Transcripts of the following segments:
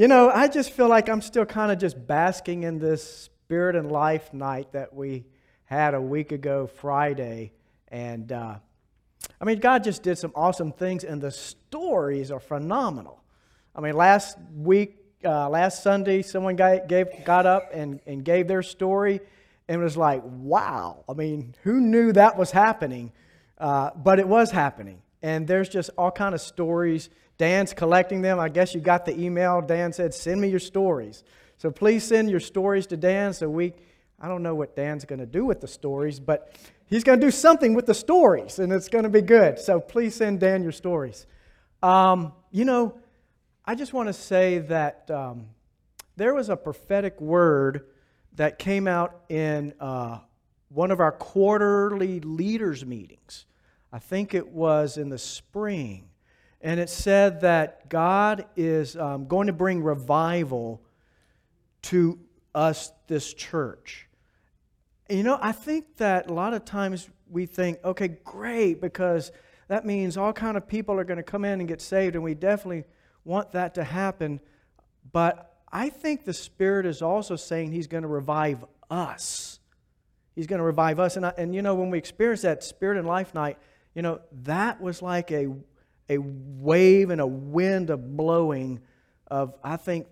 You know, I just feel like I'm still kind of just basking in this spirit and life night that we had a week ago Friday. And uh, I mean, God just did some awesome things, and the stories are phenomenal. I mean, last week, uh, last Sunday, someone got, gave, got up and, and gave their story, and it was like, wow. I mean, who knew that was happening? Uh, but it was happening. And there's just all kind of stories. Dan's collecting them. I guess you got the email. Dan said, send me your stories. So please send your stories to Dan so we, I don't know what Dan's going to do with the stories, but he's going to do something with the stories, and it's going to be good. So please send Dan your stories. Um, you know, I just want to say that um, there was a prophetic word that came out in uh, one of our quarterly leaders' meetings. I think it was in the spring. And it said that God is um, going to bring revival to us, this church. You know, I think that a lot of times we think, okay, great, because that means all kind of people are going to come in and get saved, and we definitely want that to happen. But I think the Spirit is also saying He's going to revive us. He's going to revive us. And, I, and you know, when we experience that Spirit and Life night, you know, that was like a, a wave and a wind of blowing of, I think,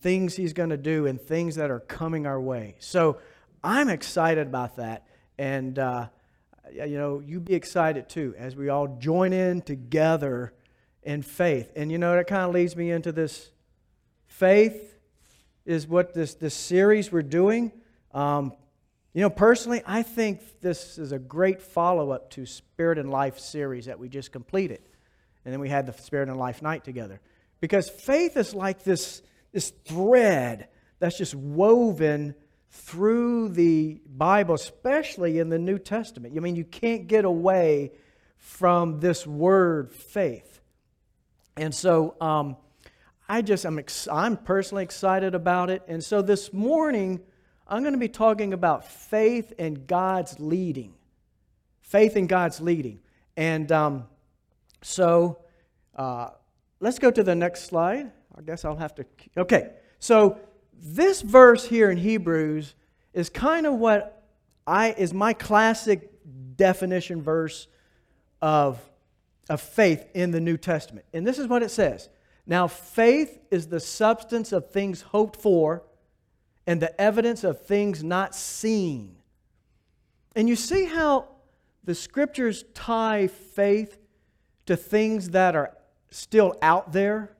things He's going to do and things that are coming our way. So I'm excited about that. And, uh, you know, you be excited too as we all join in together in faith. And, you know, that kind of leads me into this faith is what this, this series we're doing. Um, you know, personally, I think this is a great follow up to Spirit and Life series that we just completed. And then we had the Spirit and Life night together. Because faith is like this, this thread that's just woven through the Bible, especially in the New Testament. I mean, you can't get away from this word faith. And so um, I just, I'm, ex- I'm personally excited about it. And so this morning, I'm going to be talking about faith and God's leading. Faith and God's leading. And um, so uh, let's go to the next slide. I guess I'll have to. Okay. So this verse here in Hebrews is kind of what I is my classic definition verse of, of faith in the New Testament. And this is what it says. Now, faith is the substance of things hoped for and the evidence of things not seen. And you see how the scriptures tie faith to things that are still out there?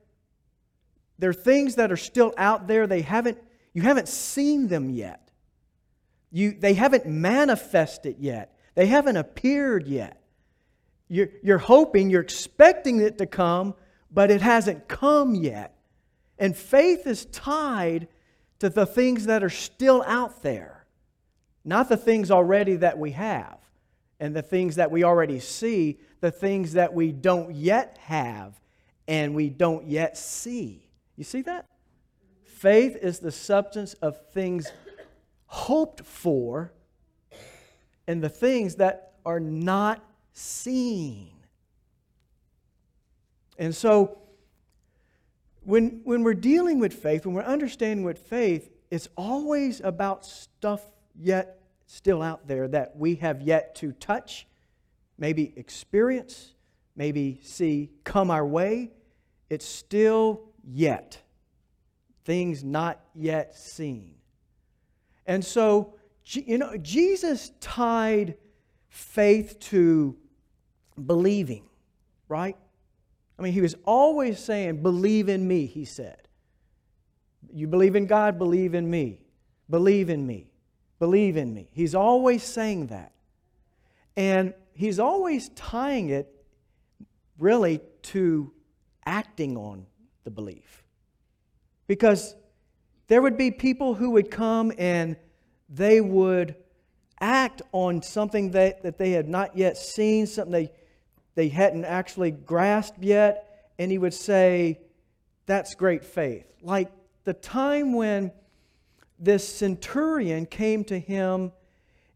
There are things that are still out there. They haven't, you haven't seen them yet. You, they haven't manifested yet. They haven't appeared yet. You're, you're hoping, you're expecting it to come, but it hasn't come yet. And faith is tied to the things that are still out there, not the things already that we have and the things that we already see, the things that we don't yet have and we don't yet see. You see that? Faith is the substance of things hoped for and the things that are not seen. And so when, when we're dealing with faith, when we're understanding what faith, it's always about stuff yet still out there that we have yet to touch, maybe experience, maybe see come our way. It's still yet. Things not yet seen. And so, you know, Jesus tied faith to believing, right? I mean, he was always saying, Believe in me, he said. You believe in God, believe in me. Believe in me. Believe in me. He's always saying that. And he's always tying it really to acting on the belief. Because there would be people who would come and they would act on something that, that they had not yet seen, something they they hadn't actually grasped yet, and he would say, That's great faith. Like the time when this centurion came to him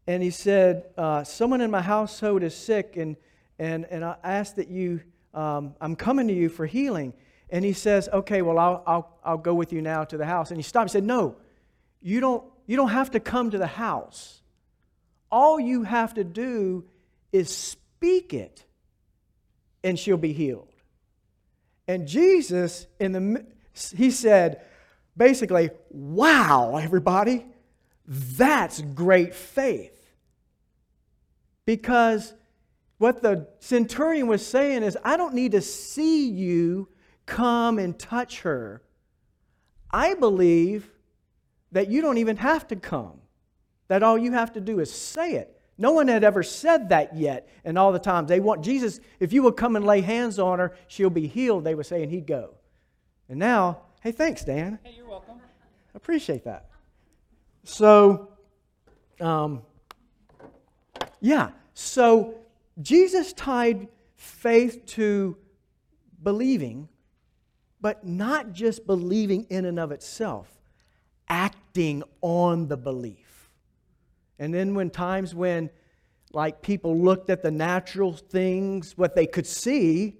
and he said, uh, Someone in my household is sick, and, and, and I ask that you, um, I'm coming to you for healing. And he says, Okay, well, I'll, I'll, I'll go with you now to the house. And he stopped. He said, No, you don't, you don't have to come to the house. All you have to do is speak it, and she'll be healed. And Jesus, in the, he said, basically, wow, everybody, that's great faith. Because what the centurion was saying is, I don't need to see you come and touch her. I believe that you don't even have to come, that all you have to do is say it. No one had ever said that yet, and all the times they want Jesus, if you would come and lay hands on her, she'll be healed, they would say, and he'd go. And now, hey, thanks, Dan. Hey, you're welcome. Appreciate that. So, um, yeah, so Jesus tied faith to believing, but not just believing in and of itself, acting on the belief. And then when times when like people looked at the natural things, what they could see,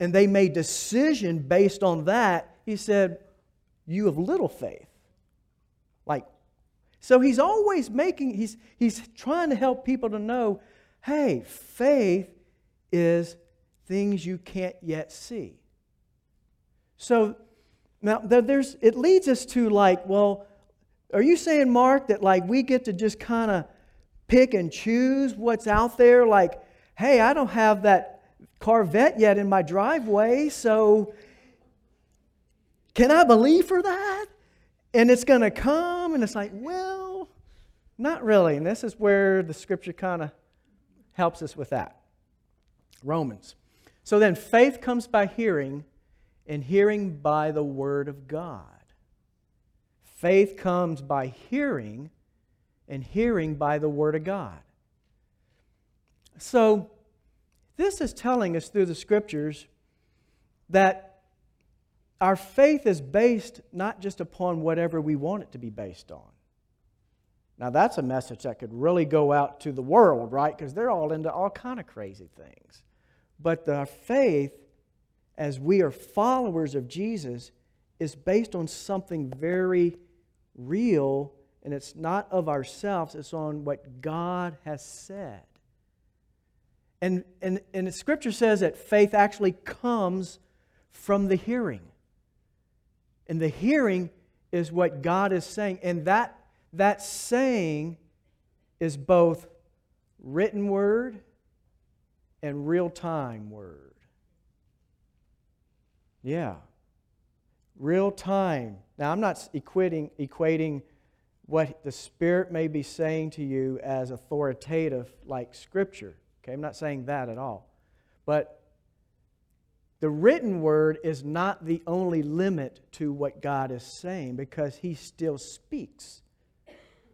and they made decision based on that, he said, You have little faith. Like, so he's always making, he's, he's trying to help people to know hey, faith is things you can't yet see. So now there's, it leads us to like, well, are you saying, Mark, that like we get to just kind of pick and choose what's out there? Like, hey, I don't have that Corvette yet in my driveway, so can I believe for that? And it's going to come, and it's like, well, not really. And this is where the scripture kind of helps us with that. Romans. So then, faith comes by hearing, and hearing by the Word of God. Faith comes by hearing, and hearing by the Word of God. So, this is telling us through the Scriptures that our faith is based not just upon whatever we want it to be based on. Now that's a message that could really go out to the world, right? Because they're all into all kind of crazy things. But the faith, as we are followers of Jesus, is based on something very real, and it's not of ourselves, it's on what God has said. And, and, and scripture says that faith actually comes from the hearing. And the hearing is what God is saying. And that, that saying is both written word and real time word. Yeah. Real time. Now, I'm not equating, equating what the Spirit may be saying to you as authoritative, like Scripture. Okay, I'm not saying that at all. But the written word is not the only limit to what God is saying because He still speaks.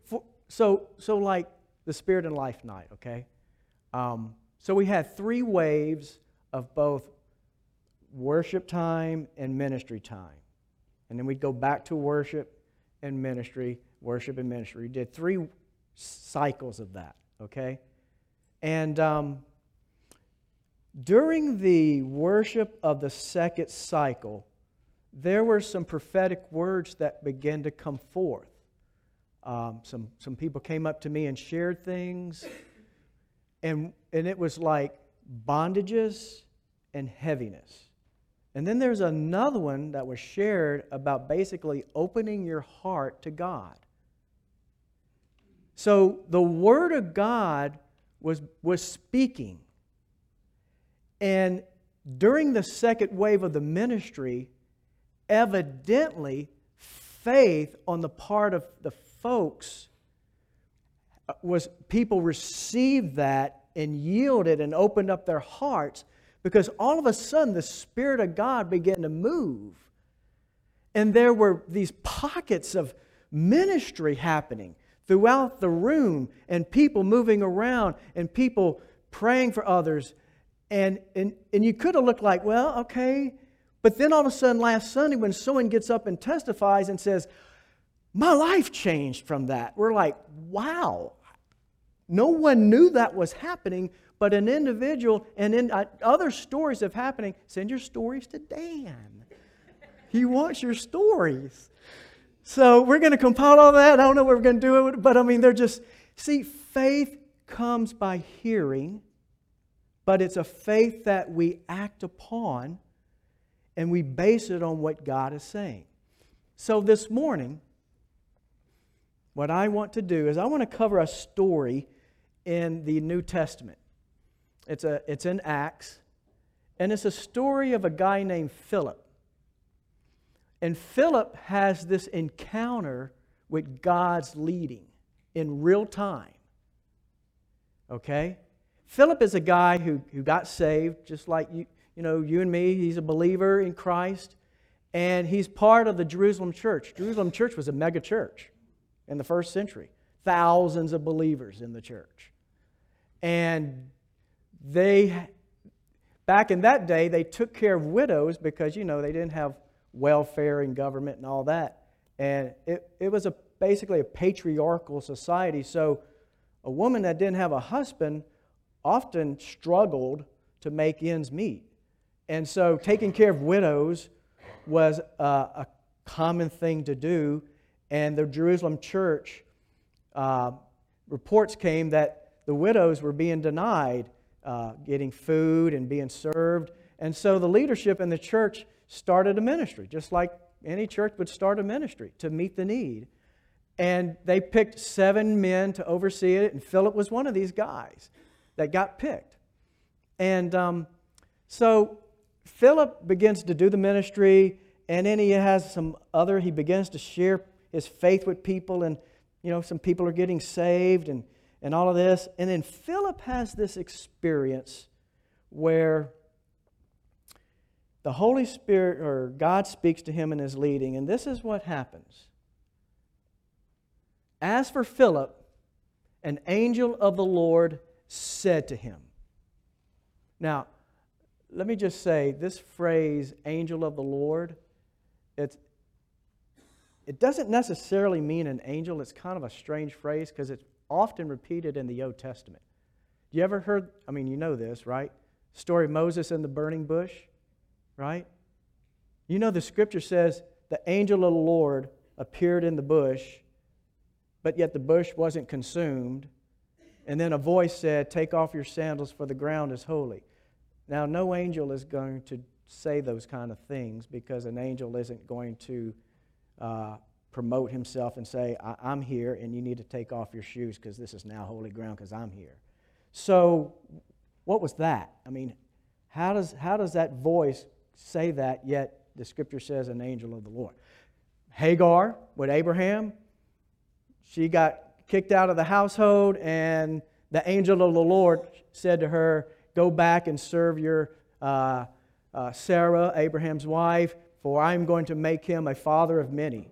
For, so, so, like the Spirit and Life night, okay? Um, so we had three waves of both worship time and ministry time. And then we'd go back to worship and ministry, worship and ministry. We did three cycles of that, okay? And um, during the worship of the second cycle, there were some prophetic words that began to come forth. Um, some, some people came up to me and shared things, and, and it was like bondages and heaviness. And then there's another one that was shared about basically opening your heart to God. So the Word of God was, was speaking. And during the second wave of the ministry, evidently, faith on the part of the folks uh, was people received that and yielded and opened up their hearts because all of a sudden the Spirit of God began to move. And there were these pockets of ministry happening throughout the room and people moving around and people praying for others. And, and, and you could have looked like, well, okay. But then all of a sudden, last Sunday, when someone gets up and testifies and says, my life changed from that, we're like, wow. No one knew that was happening, but an individual, and in uh, other stories of happening, send your stories to Dan. He wants your stories. So we're going to compile all that. I don't know what we're going to do it, but I mean, they're just, see, faith comes by hearing, but it's a faith that we act upon and we base it on what God is saying. So this morning, what I want to do is I want to cover a story in the New Testament. It's, a, it's in Acts, and it's a story of a guy named Philip. And Philip has this encounter with God's leading in real time. Okay? Philip is a guy who, who got saved, just like you, you know, you and me. He's a believer in Christ, and he's part of the Jerusalem church. Jerusalem church was a mega church in the first century, thousands of believers in the church. And they, back in that day, they took care of widows because, you know, they didn't have welfare and government and all that. And it, it was a, basically a patriarchal society. So a woman that didn't have a husband often struggled to make ends meet. And so taking care of widows was a, a common thing to do. And the Jerusalem church uh, reports came that the widows were being denied uh, getting food and being served. And so the leadership in the church started a ministry, just like any church would start a ministry to meet the need. And they picked seven men to oversee it, and Philip was one of these guys that got picked. And um, so Philip begins to do the ministry, and then he has some other, he begins to share his faith with people, and you know, some people are getting saved and, and all of this. And then Philip has this experience where the Holy Spirit or God speaks to him and is leading, and this is what happens. As for Philip, an angel of the Lord said to him. Now, let me just say this phrase, angel of the Lord, it's, it doesn't necessarily mean an angel. It's kind of a strange phrase because it's often repeated in the Old Testament. You ever heard, I mean, you know this, right? Story of Moses and the burning bush right? You know, the scripture says the angel of the Lord appeared in the bush, but yet the bush wasn't consumed. And then a voice said, Take off your sandals, for the ground is holy. Now, no angel is going to say those kind of things because an angel isn't going to uh, promote himself and say, I- am here and you need to take off your shoes because this is now holy ground because I'm here. So, what was that? I mean, how does, how does that voice say that, yet the scripture says an angel of the Lord. Hagar with Abraham, she got kicked out of the household, and the angel of the Lord said to her, Go back and serve your uh, uh, Sarah, Abraham's wife, for I'm going to make him a father of many.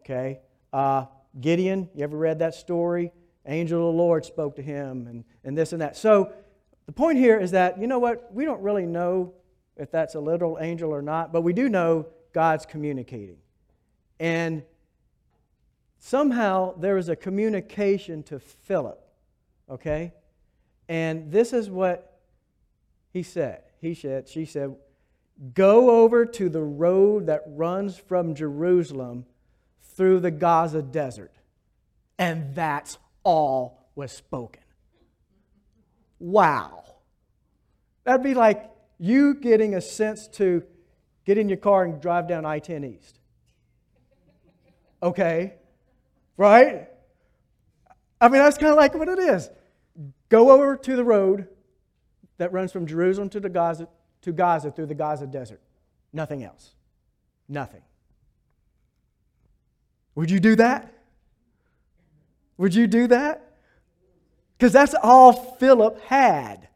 Okay? Uh, Gideon, you ever read that story? Angel of the Lord spoke to him, and, and this and that. So the point here is that, you know what? We don't really know if that's a literal angel or not, but we do know God's communicating. And somehow there is a communication to Philip, okay? And this is what he said. He said, she said, Go over to the road that runs from Jerusalem through the Gaza desert. And that's all was spoken. Wow. That'd be like you getting a sense to get in your car and drive down I 10 East. Okay? Right? I mean, that's kind of like what it is. Go over to the road that runs from Jerusalem to, the Gaza, to Gaza through the Gaza desert. Nothing else. Nothing. Would you do that? Would you do that? Because that's all Philip had.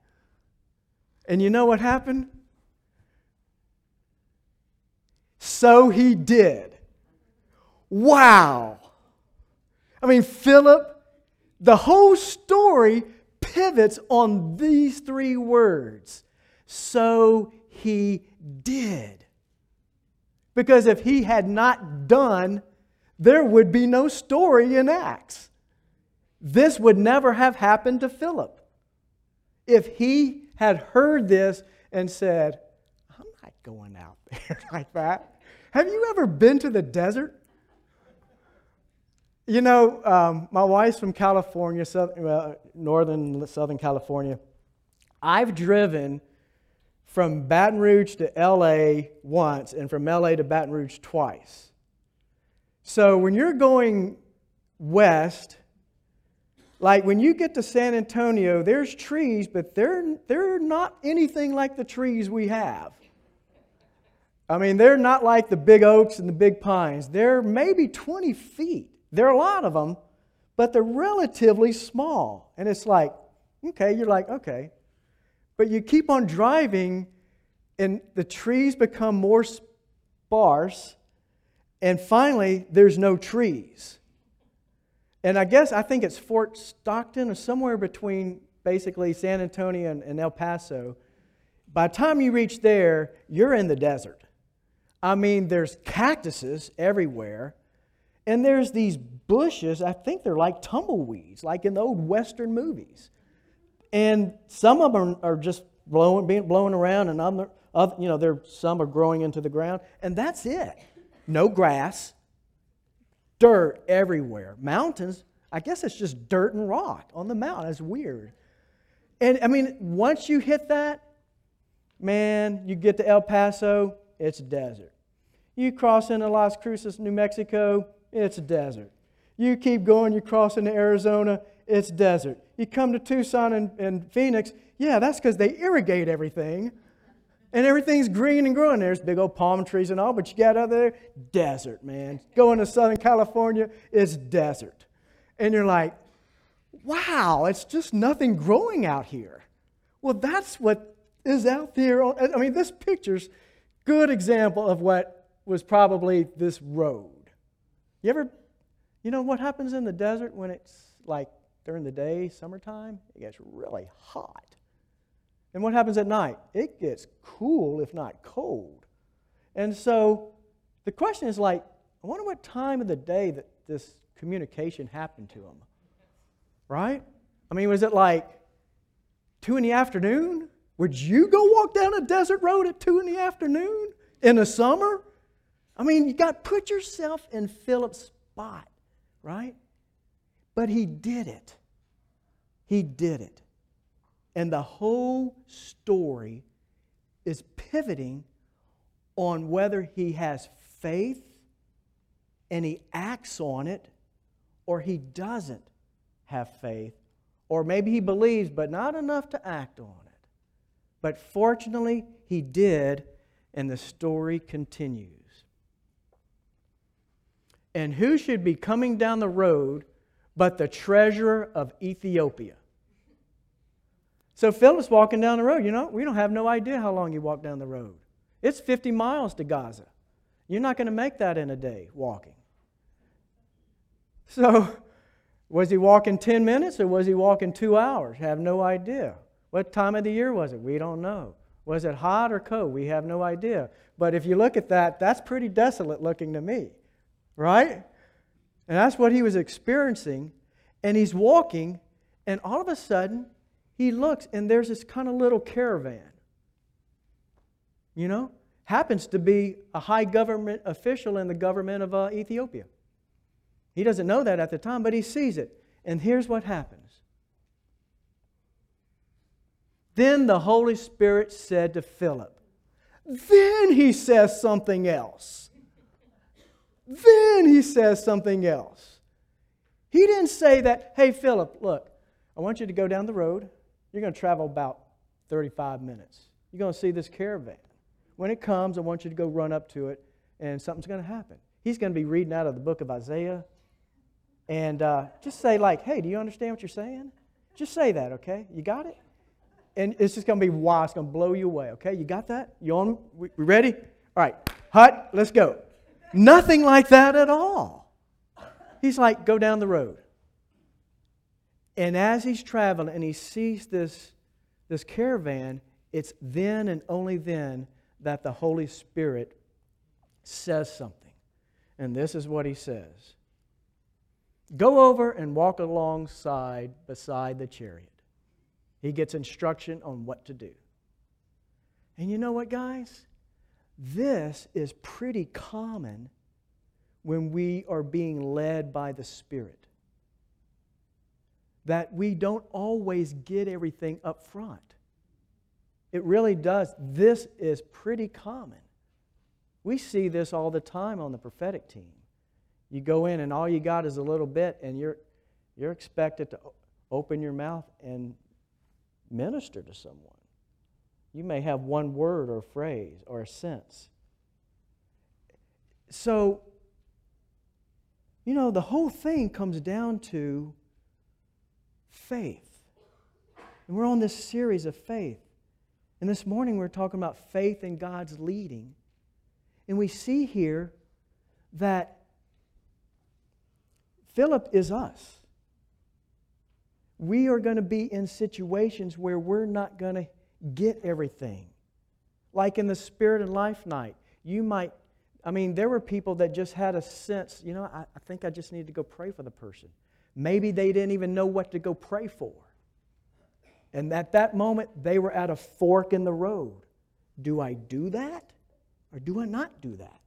And you know what happened? So he did. Wow. I mean, Philip, the whole story pivots on these three words. So he did. Because if he had not done, there would be no story in Acts. This would never have happened to Philip. If he had heard this and said, I'm not going out there like that. Have you ever been to the desert? You know, um, my wife's from California, southern, uh, northern Southern California. I've driven from Baton Rouge to LA once and from LA to Baton Rouge twice. So when you're going west, like when you get to San Antonio, there's trees, but they're, they're not anything like the trees we have. I mean, they're not like the big oaks and the big pines. They're maybe 20 feet. There are a lot of them, but they're relatively small. And it's like, okay, you're like, okay. But you keep on driving, and the trees become more sparse, and finally, there's no trees. And I guess I think it's Fort Stockton or somewhere between basically San Antonio and, and El Paso. By the time you reach there, you're in the desert. I mean, there's cactuses everywhere. And there's these bushes, I think they're like tumbleweeds, like in the old Western movies. And some of them are, just blowing, being blown around, and other, other, you know, there some are growing into the ground, and that's it. No grass, dirt everywhere. Mountains, I guess it's just dirt and rock on the mountain. It's weird. And I mean, once you hit that, man, you get to El Paso, it's desert. You cross into Las Cruces, New Mexico, it's desert. You keep going, you cross into Arizona, it's desert. You come to Tucson and, and Phoenix, yeah, that's because they irrigate everything. And everything's green and growing. There's big old palm trees and all, but you got out there, desert, man. Going to Southern California, it's desert. And you're like, wow, it's just nothing growing out here. Well, that's what is out there. I mean, this picture's good example of what was probably this road. You ever, you know what happens in the desert when it's like during the day, summertime? It gets really hot. And what happens at night? It gets cool, if not cold. And so the question is like, I wonder what time of the day that this communication happened to him. Right? I mean, was it like two in the afternoon? Would you go walk down a desert road at two in the afternoon in the summer? I mean, you got to put yourself in Philip's spot, right? But he did it. He did it. And the whole story is pivoting on whether he has faith and he acts on it or he doesn't have faith. Or maybe he believes, but not enough to act on it. But fortunately, he did, and the story continues and who should be coming down the road but the treasurer of Ethiopia? So Philip's walking down the road. You know, we don't have no idea how long he walked down the road. It's 50 miles to Gaza. You're not going to make that in a day walking. So, was he walking 10 minutes or was he walking two hours? Have no idea. What time of the year was it? We don't know. Was it hot or cold? We have no idea. But if you look at that, that's pretty desolate looking to me right? And that's what he was experiencing. And he's walking, and all of a sudden, he looks, and there's this kind of little caravan. You know? Happens to be a high government official in the government of uh, Ethiopia. He doesn't know that at the time, but he sees it. And here's what happens. Then the Holy Spirit said to Philip, then he says something else. Then he says something else. He didn't say that, hey, Philip, look, I want you to go down the road. You're going to travel about 35 minutes. You're going to see this caravan. When it comes, I want you to go run up to it, and something's going to happen. He's going to be reading out of the book of Isaiah. And uh, just say, like, hey, do you understand what you're saying? Just say that, okay? You got it? And it's just going to be wow. It's going to blow you away, okay? You got that? You on? We ready? All right. Hut, let's go. Nothing like that at all. He's like, go down the road. And as he's traveling and he sees this, this caravan, it's then and only then that the Holy Spirit says something. And this is what he says Go over and walk alongside beside the chariot. He gets instruction on what to do. And you know what, guys? this is pretty common when we are being led by the Spirit. That we don't always get everything up front. It really does. This is pretty common. We see this all the time on the prophetic team. You go in and all you got is a little bit, and you're, you're expected to open your mouth and minister to someone. You may have one word or phrase or a sense. So, you know, the whole thing comes down to faith. And we're on this series of faith. And this morning we're talking about faith in God's leading. And we see here that Philip is us. We are going to be in situations where we're not going to get everything. Like in the Spirit and Life night, you might, I mean, there were people that just had a sense, you know, I, I think I just need to go pray for the person. Maybe they didn't even know what to go pray for. And at that moment, they were at a fork in the road. Do I do that or do I not do that?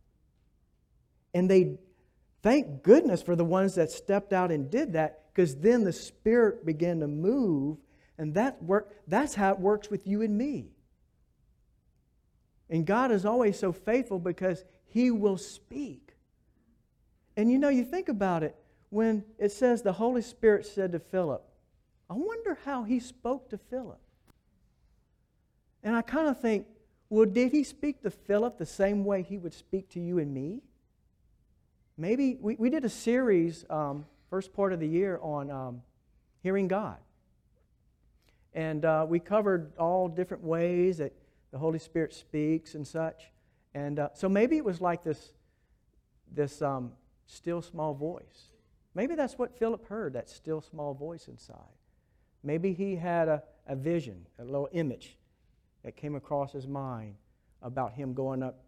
And they, thank goodness for the ones that stepped out and did that, because then the Spirit began to move and that work, that's how it works with you and me. And God is always so faithful because He will speak. And you know, you think about it, when it says the Holy Spirit said to Philip, I wonder how he spoke to Philip. And I kind of think, well, did he speak to Philip the same way he would speak to you and me? Maybe we, we did a series, um, first part of the year, on um, hearing God. And uh, we covered all different ways that the Holy Spirit speaks and such. And uh, so maybe it was like this, this um, still small voice. Maybe that's what Philip heard, that still small voice inside. Maybe he had a, a vision, a little image that came across his mind about him going up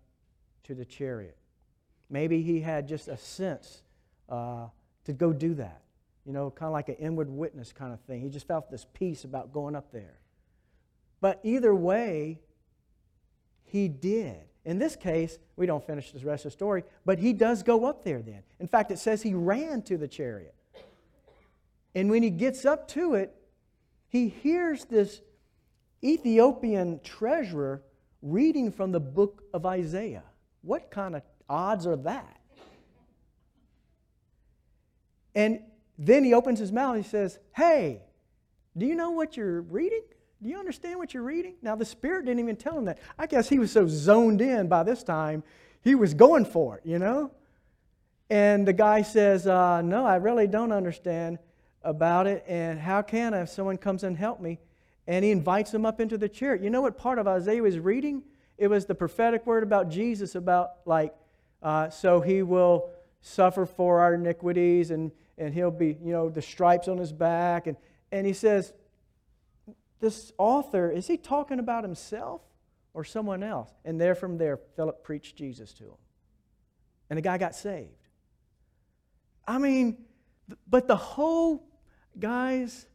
to the chariot. Maybe he had just a sense uh, to go do that you know, kind of like an inward witness kind of thing. He just felt this peace about going up there. But either way, he did. In this case, we don't finish the rest of the story, but he does go up there then. In fact, it says he ran to the chariot. And when he gets up to it, he hears this Ethiopian treasurer reading from the book of Isaiah. What kind of odds are that? And then he opens his mouth and he says, Hey, do you know what you're reading? Do you understand what you're reading? Now, the Spirit didn't even tell him that. I guess he was so zoned in by this time, he was going for it, you know? And the guy says, uh, No, I really don't understand about it. And how can I if someone comes and help me? And he invites him up into the chair. You know what part of Isaiah was reading? It was the prophetic word about Jesus, about like, uh, so he will suffer for our iniquities and and he'll be, you know, the stripes on his back. And, and he says, This author, is he talking about himself or someone else? And there from there, Philip preached Jesus to him. And the guy got saved. I mean, but the whole, guys,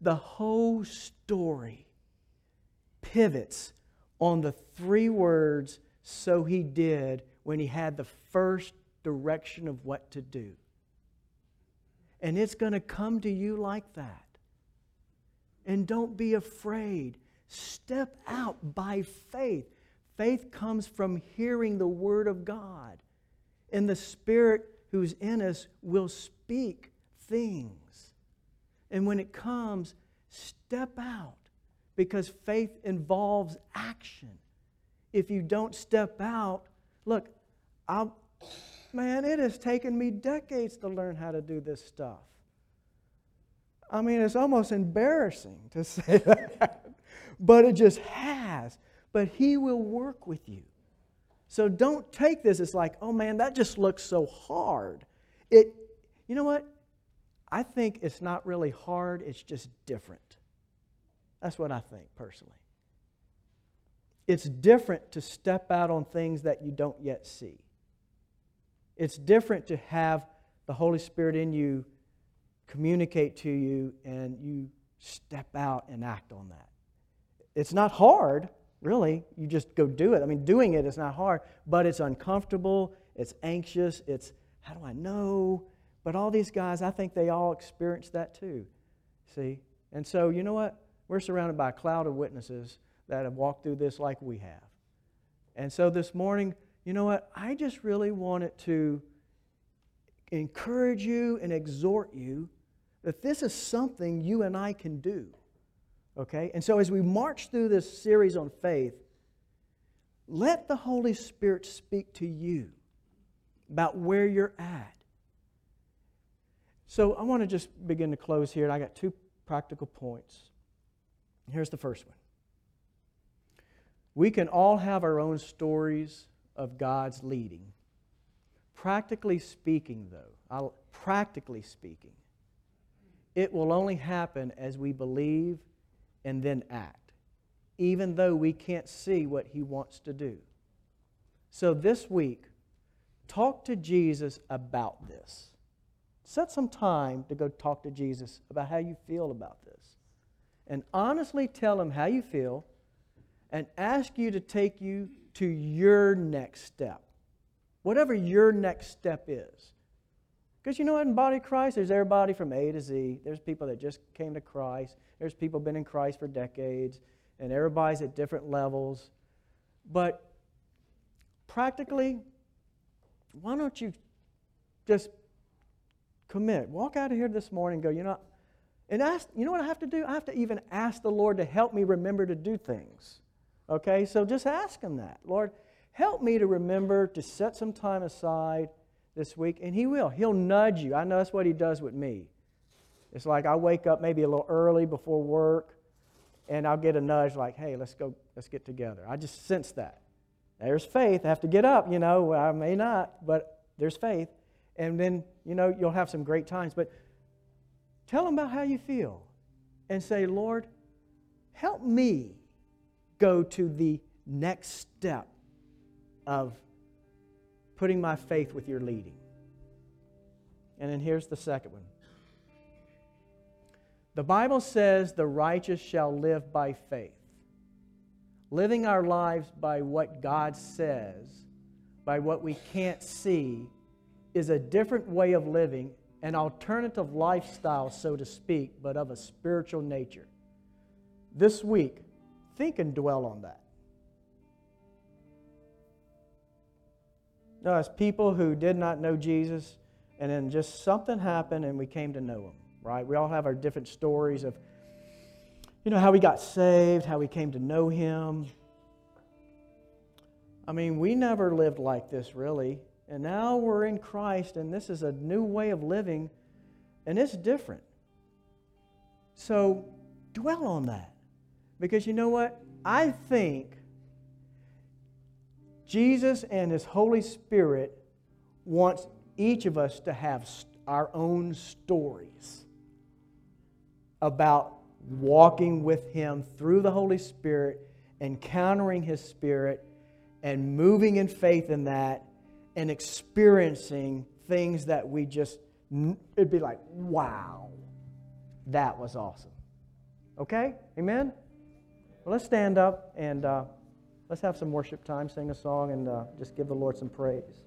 the whole story pivots on the three words, so he did, when he had the first direction of what to do. And it's going to come to you like that. And don't be afraid. Step out by faith. Faith comes from hearing the Word of God. And the Spirit who's in us will speak things. And when it comes, step out because faith involves action. If you don't step out, look, I'll, Man, it has taken me decades to learn how to do this stuff. I mean, it's almost embarrassing to say that, but it just has. But He will work with you. So don't take this as like, oh man, that just looks so hard. It, you know what? I think it's not really hard, it's just different. That's what I think personally. It's different to step out on things that you don't yet see. It's different to have the Holy Spirit in you communicate to you and you step out and act on that. It's not hard, really. You just go do it. I mean, doing it is not hard, but it's uncomfortable, it's anxious, it's how do I know? But all these guys, I think they all experience that too. See? And so, you know what? We're surrounded by a cloud of witnesses that have walked through this like we have. And so this morning, you know what? I just really wanted to encourage you and exhort you that this is something you and I can do. Okay? And so as we march through this series on faith, let the Holy Spirit speak to you about where you're at. So I want to just begin to close here, and I got two practical points. Here's the first one. We can all have our own stories of God's leading. Practically speaking, though, I'll, practically speaking, it will only happen as we believe and then act, even though we can't see what He wants to do. So this week, talk to Jesus about this. Set some time to go talk to Jesus about how you feel about this. And honestly tell him how you feel and ask you to take you to your next step. Whatever your next step is. Because you know in body Christ, there's everybody from A to Z. There's people that just came to Christ. There's people been in Christ for decades, and everybody's at different levels. But practically, why don't you just commit? Walk out of here this morning and go, you know, and ask, you know what I have to do? I have to even ask the Lord to help me remember to do things. Okay, so just ask Him that. Lord, help me to remember to set some time aside this week, and He will. He'll nudge you. I know that's what He does with me. It's like I wake up maybe a little early before work, and I'll get a nudge like, hey, let's go, let's get together. I just sense that. There's faith. I have to get up, you know. I may not, but there's faith. And then, you know, you'll have some great times. But tell them about how you feel and say, Lord, help me go to the next step of putting my faith with your leading. And then here's the second one. The Bible says the righteous shall live by faith. Living our lives by what God says, by what we can't see, is a different way of living, an alternative lifestyle, so to speak, but of a spiritual nature. This week, think and dwell on that. No, people who did not know Jesus, and then just something happened and we came to know him, right? We all have our different stories of, you know, how we got saved, how we came to know him. I mean, we never lived like this, really. And now we're in Christ, and this is a new way of living, and it's different. So dwell on that. Because you know what? I think Jesus and His Holy Spirit wants each of us to have our own stories about walking with Him through the Holy Spirit, encountering His Spirit, and moving in faith in that, and experiencing things that we just, it'd be like, wow, that was awesome. Okay? Amen? Well, let's stand up and. Uh, Let's have some worship time, sing a song, and uh, just give the Lord some praise.